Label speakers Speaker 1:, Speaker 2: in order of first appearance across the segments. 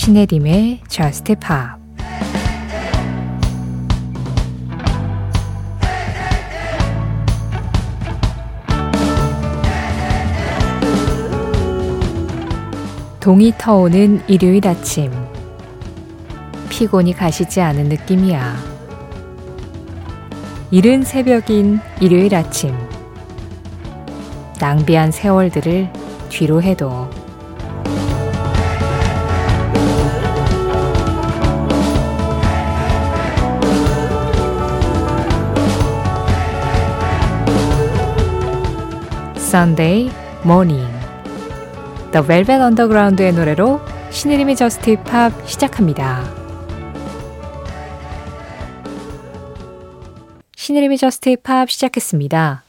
Speaker 1: 신혜림의 Just Pop. 동이 터오는 일요일 아침. 피곤이 가시지 않은 느낌이야. 이른 새벽인 일요일 아침. 낭비한 세월들을 뒤로 해도 Sunday Morning The Velvet Underground의 노래로 신의림의 저스트 힙합 시작합니다. 신의림의 저스트 힙합 시작했습니다.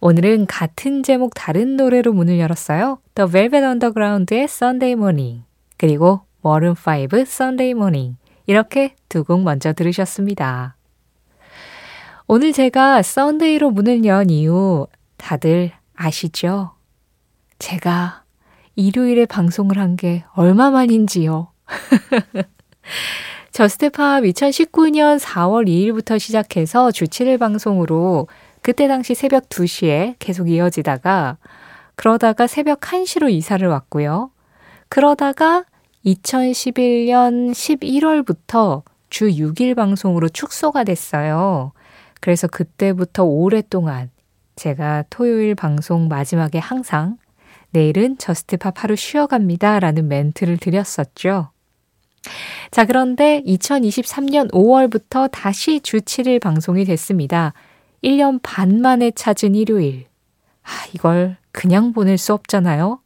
Speaker 1: 오늘은 같은 제목 다른 노래로 문을 열었어요. The Velvet Underground의 Sunday Morning 그리고 Maroon 5 Sunday Morning 이렇게 두 곡 먼저 들으셨습니다. 오늘 제가 Sunday로 문을 연 이유 다들 아시죠? 제가 일요일에 방송을 한 게 얼마만인지요. Just Pop 2019년 4월 2일부터 시작해서 주 7일 방송으로 그때 당시 새벽 2시에 계속 이어지다가 그러다가 새벽 1시로 이사를 왔고요. 그러다가 2011년 11월부터 주 6일 방송으로 축소가 됐어요. 그래서 그때부터 오랫동안 제가 토요일 방송 마지막에 항상 내일은 Just Pop 하루 쉬어갑니다 라는 멘트를 드렸었죠. 자, 그런데 2023년 5월부터 다시 주 7일 방송이 됐습니다. 1년 반 만에 찾은 일요일. 아, 이걸 그냥 보낼 수 없잖아요.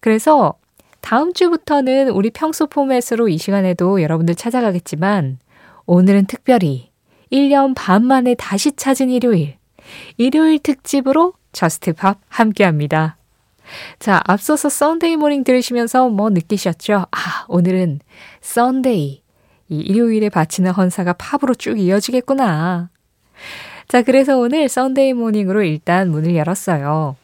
Speaker 1: 그래서 다음 주부터는 우리 평소 포맷으로 이 시간에도 여러분들 찾아가겠지만 오늘은 특별히 1년 반 만에 다시 찾은 일요일. 일요일 특집으로 Just Pop 함께 합니다. 자, 앞서서 Sunday Morning 들으시면서 뭐 느끼셨죠? 아, 오늘은 Sunday. 이 일요일에 바치는 헌사가 팝으로 쭉 이어지겠구나. 자, 그래서 오늘 Sunday Morning으로 일단 문을 열었어요.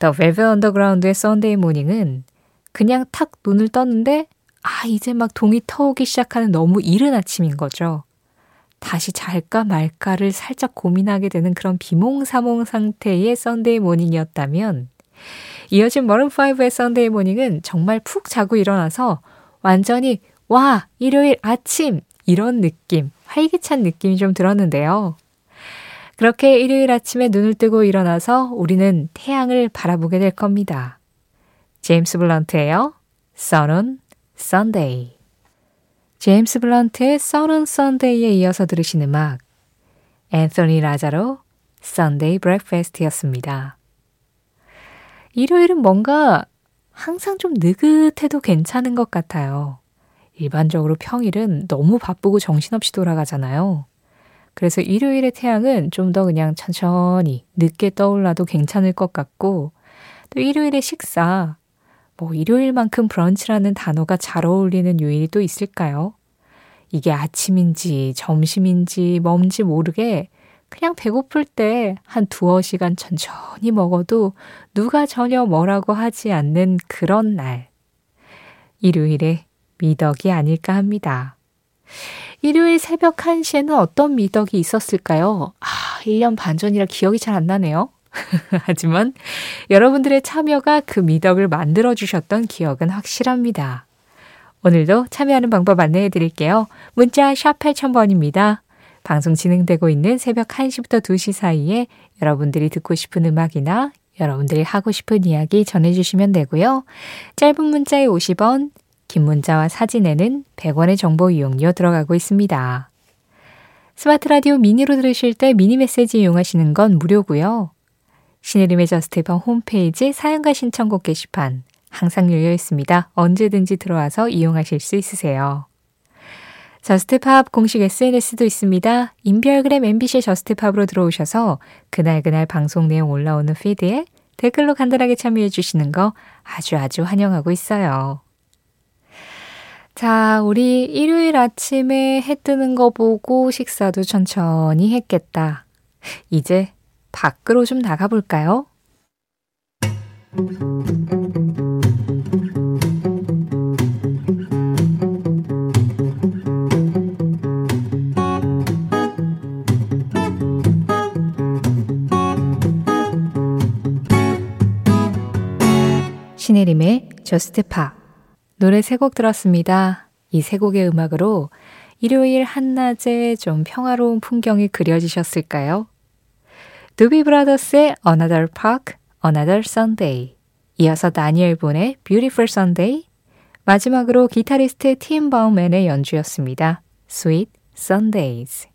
Speaker 1: The Velvet Underground의 Sunday Morning은 그냥 탁 눈을 떴는데 아, 이제 막 동이 터오기 시작하는 너무 이른 아침인 거죠. 다시 잘까 말까를 살짝 고민하게 되는 그런 비몽사몽 상태의 Sunday Morning이었다면 이어진 Maroon 5의 Sunday Morning은 정말 푹 자고 일어나서 완전히 와, 일요일 아침! 이런 느낌, 활기찬 느낌이 좀 들었는데요. 그렇게 일요일 아침에 눈을 뜨고 일어나서 우리는 태양을 바라보게 될 겁니다. 제임스 블런트예요. Sun on Sunday. 제임스 블런트의 on Sunday에 이어서 들으신 음악 앤서니 라자로 Sunday Breakfast였습니다. 일요일은 뭔가 항상 좀 느긋해도 괜찮은 것 같아요. 일반적으로 평일은 너무 바쁘고 정신없이 돌아가잖아요. 그래서 일요일의 태양은 좀 더 그냥 천천히 늦게 떠올라도 괜찮을 것 같고, 또 일요일의 식사, 뭐 일요일만큼 브런치라는 단어가 잘 어울리는 요일이 또 있을까요? 이게 아침인지 점심인지 뭔지 모르게 그냥 배고플 때 한 두어 시간 천천히 먹어도 누가 전혀 뭐라고 하지 않는 그런 날. 일요일에 미덕이 아닐까 합니다. 일요일 새벽 1시에는 어떤 미덕이 있었을까요? 아, 1년 반 전이라 기억이 잘 안 나네요. 하지만 여러분들의 참여가 그 미덕을 만들어주셨던 기억은 확실합니다. 오늘도 참여하는 방법 안내해 드릴게요. 문자 샵 8000번입니다. 방송 진행되고 있는 새벽 1시부터 2시 사이에 여러분들이 듣고 싶은 음악이나 여러분들이 하고 싶은 이야기 전해주시면 되고요. 짧은 문자에 50원, 긴 문자와 사진에는 100원의 정보 이용료 들어가고 있습니다. 스마트 라디오 미니로 들으실 때 미니 메시지 이용하시는 건 무료고요. 신혜림의 Just Pop 홈페이지 사연과 신청곡 게시판 항상 열려 있습니다. 언제든지 들어와서 이용하실 수 있으세요. 저스트팝 공식 SNS도 있습니다. 인별그램 MBC 저스트팝으로 들어오셔서 그날그날 방송 내용 올라오는 피드에 댓글로 간단하게 참여해 주시는 거 아주 아주 환영하고 있어요. 자, 우리 일요일 아침에 해 뜨는 거 보고 식사도 천천히 했겠다. 이제 밖으로 좀 나가볼까요? 신혜림의 저스트팝 노래 세 곡 들었습니다. 이 세 곡의 음악으로 일요일 한낮에 좀 평화로운 풍경이 그려지셨을까요? 두비 브라더스의 Another Park, Another Sunday 이어서 다니엘 분의 Beautiful Sunday 마지막으로 기타리스트 팀 바우맨의 연주였습니다. Sweet Sundays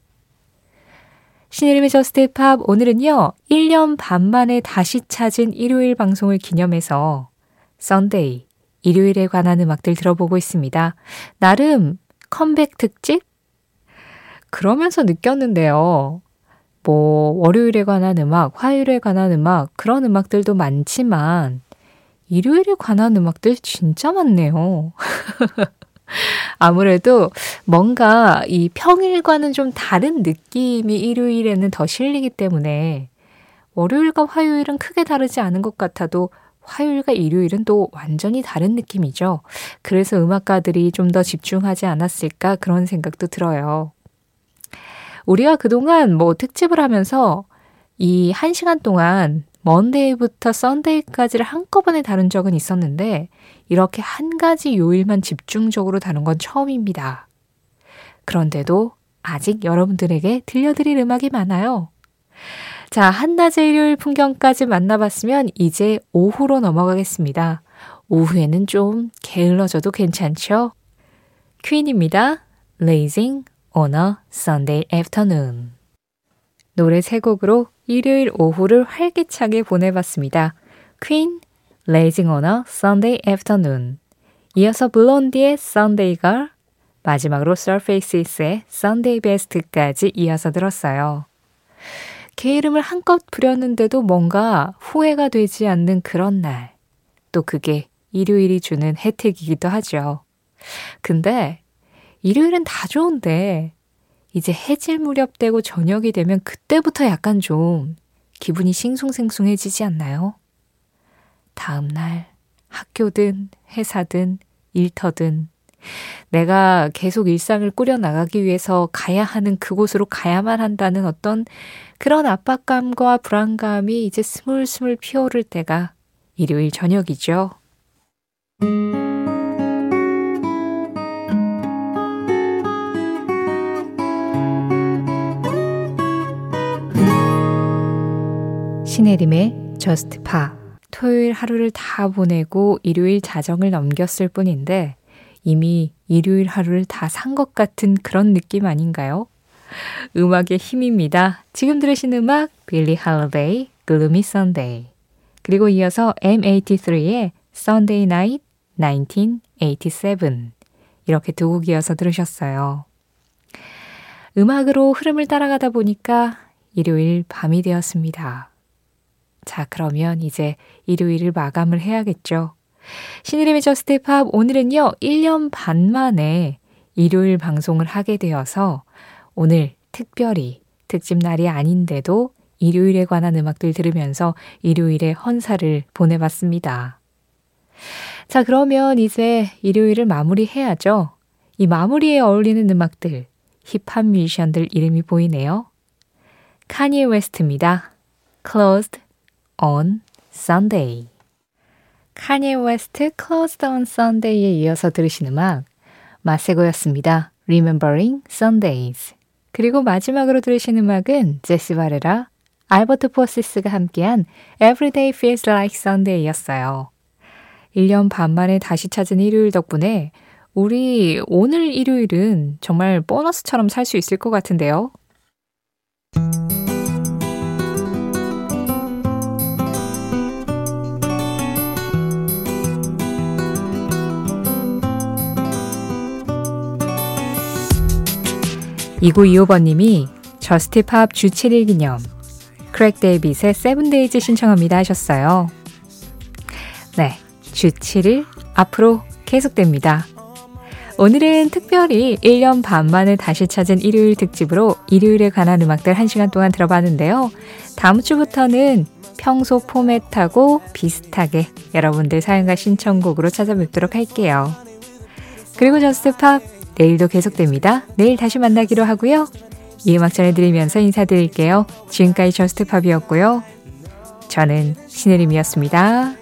Speaker 1: 신혜림의 저스트 팝 오늘은요. 1년 반 만에 다시 찾은 일요일 방송을 기념해서 Sunday 일요일에 관한 음악들 들어보고 있습니다. 나름 컴백 특집? 그러면서 느꼈는데요. 뭐 월요일에 관한 음악, 화요일에 관한 음악 그런 음악들도 많지만 일요일에 관한 음악들 진짜 많네요. 아무래도 뭔가 이 평일과는 좀 다른 느낌이 일요일에는 더 실리기 때문에 월요일과 화요일은 크게 다르지 않은 것 같아도 화요일과 일요일은 또 완전히 다른 느낌이죠. 그래서 음악가들이 좀 더 집중하지 않았을까 그런 생각도 들어요. 우리가 그동안 뭐 특집을 하면서 이 한 시간 동안 먼데이부터 썬데이까지를 한꺼번에 다룬 적은 있었는데 이렇게 한 가지 요일만 집중적으로 다룬 건 처음입니다. 그런데도 아직 여러분들에게 들려드릴 음악이 많아요. 자, 한낮의 일요일 풍경까지 만나봤으면 이제 오후로 넘어가겠습니다. 오후에는 좀 게을러져도 괜찮죠? 퀸입니다. Lazing on a Sunday afternoon. 노래 세 곡으로 일요일 오후를 활기차게 보내봤습니다. 퀸, Lazing on a Sunday afternoon. 이어서 블론디의 Sunday Girl, 마지막으로 Surfaces의 Sunday Best까지 이어서 들었어요. 개 이름을 한껏 부렸는데도 뭔가 후회가 되지 않는 그런 날. 또 그게 일요일이 주는 혜택이기도 하죠. 근데 일요일은 다 좋은데 이제 해질 무렵 되고 저녁이 되면 그때부터 약간 좀 기분이 싱숭생숭해지지 않나요? 다음날 학교든 회사든 일터든 내가 계속 일상을 꾸려나가기 위해서 가야 하는 그곳으로 가야만 한다는 어떤 그런 압박감과 불안감이 이제 스물스물 피어오를 때가 일요일 저녁이죠. 신혜림의 Just Pa 토요일 하루를 다 보내고 일요일 자정을 넘겼을 뿐인데 이미 일요일 하루를 다 산 것 같은 그런 느낌 아닌가요? 음악의 힘입니다. 지금 들으신 음악 빌리 할러데이 Gloomy Sunday 그리고 이어서 M83의 Sunday Night 1987 이렇게 두 곡 이어서 들으셨어요. 음악으로 흐름을 따라가다 보니까 일요일 밤이 되었습니다. 자, 그러면 이제 일요일을 마감을 해야겠죠. 신의림의 저스트 팝 오늘은요, 1년 반 만에 일요일 방송을 하게 되어서 오늘 특별히 특집 날이 아닌데도 일요일에 관한 음악들 들으면서 일요일의 헌사를 보내봤습니다. 자, 그러면 이제 일요일을 마무리해야죠. 이 마무리에 어울리는 음악들, 힙합 뮤지션들 이름이 보이네요. 카니에 웨스트입니다. Closed on Sunday. 카니에 웨스트 Closed on Sunday에 이어서 들으신 음악 마세고였습니다. Remembering Sundays. 그리고 마지막으로 들으신 음악은 제시 바레라, 알버트 포시스가 함께한 Everyday Feels Like Sunday였어요. 1년 반 만에 다시 찾은 일요일 덕분에 우리 오늘 일요일은 정말 보너스처럼 살 수 있을 것 같은데요. 2925번님이 저스트팝 주 7일 기념 크렉 데이빗의 Seven Days 신청합니다 하셨어요. 네, 주 7일 앞으로 계속됩니다. 오늘은 특별히 1년 반 만에 다시 찾은 일요일 특집으로 일요일에 관한 음악들 1시간 동안 들어봤는데요. 다음 주부터는 평소 포맷하고 비슷하게 여러분들 사연과 신청곡으로 찾아뵙도록 할게요. 그리고 저스트팝 내일도 계속됩니다. 내일 다시 만나기로 하고요. 이 음악 전해드리면서 인사드릴게요. 지금까지 저스트팝이었고요. 저는 신혜림이었습니다.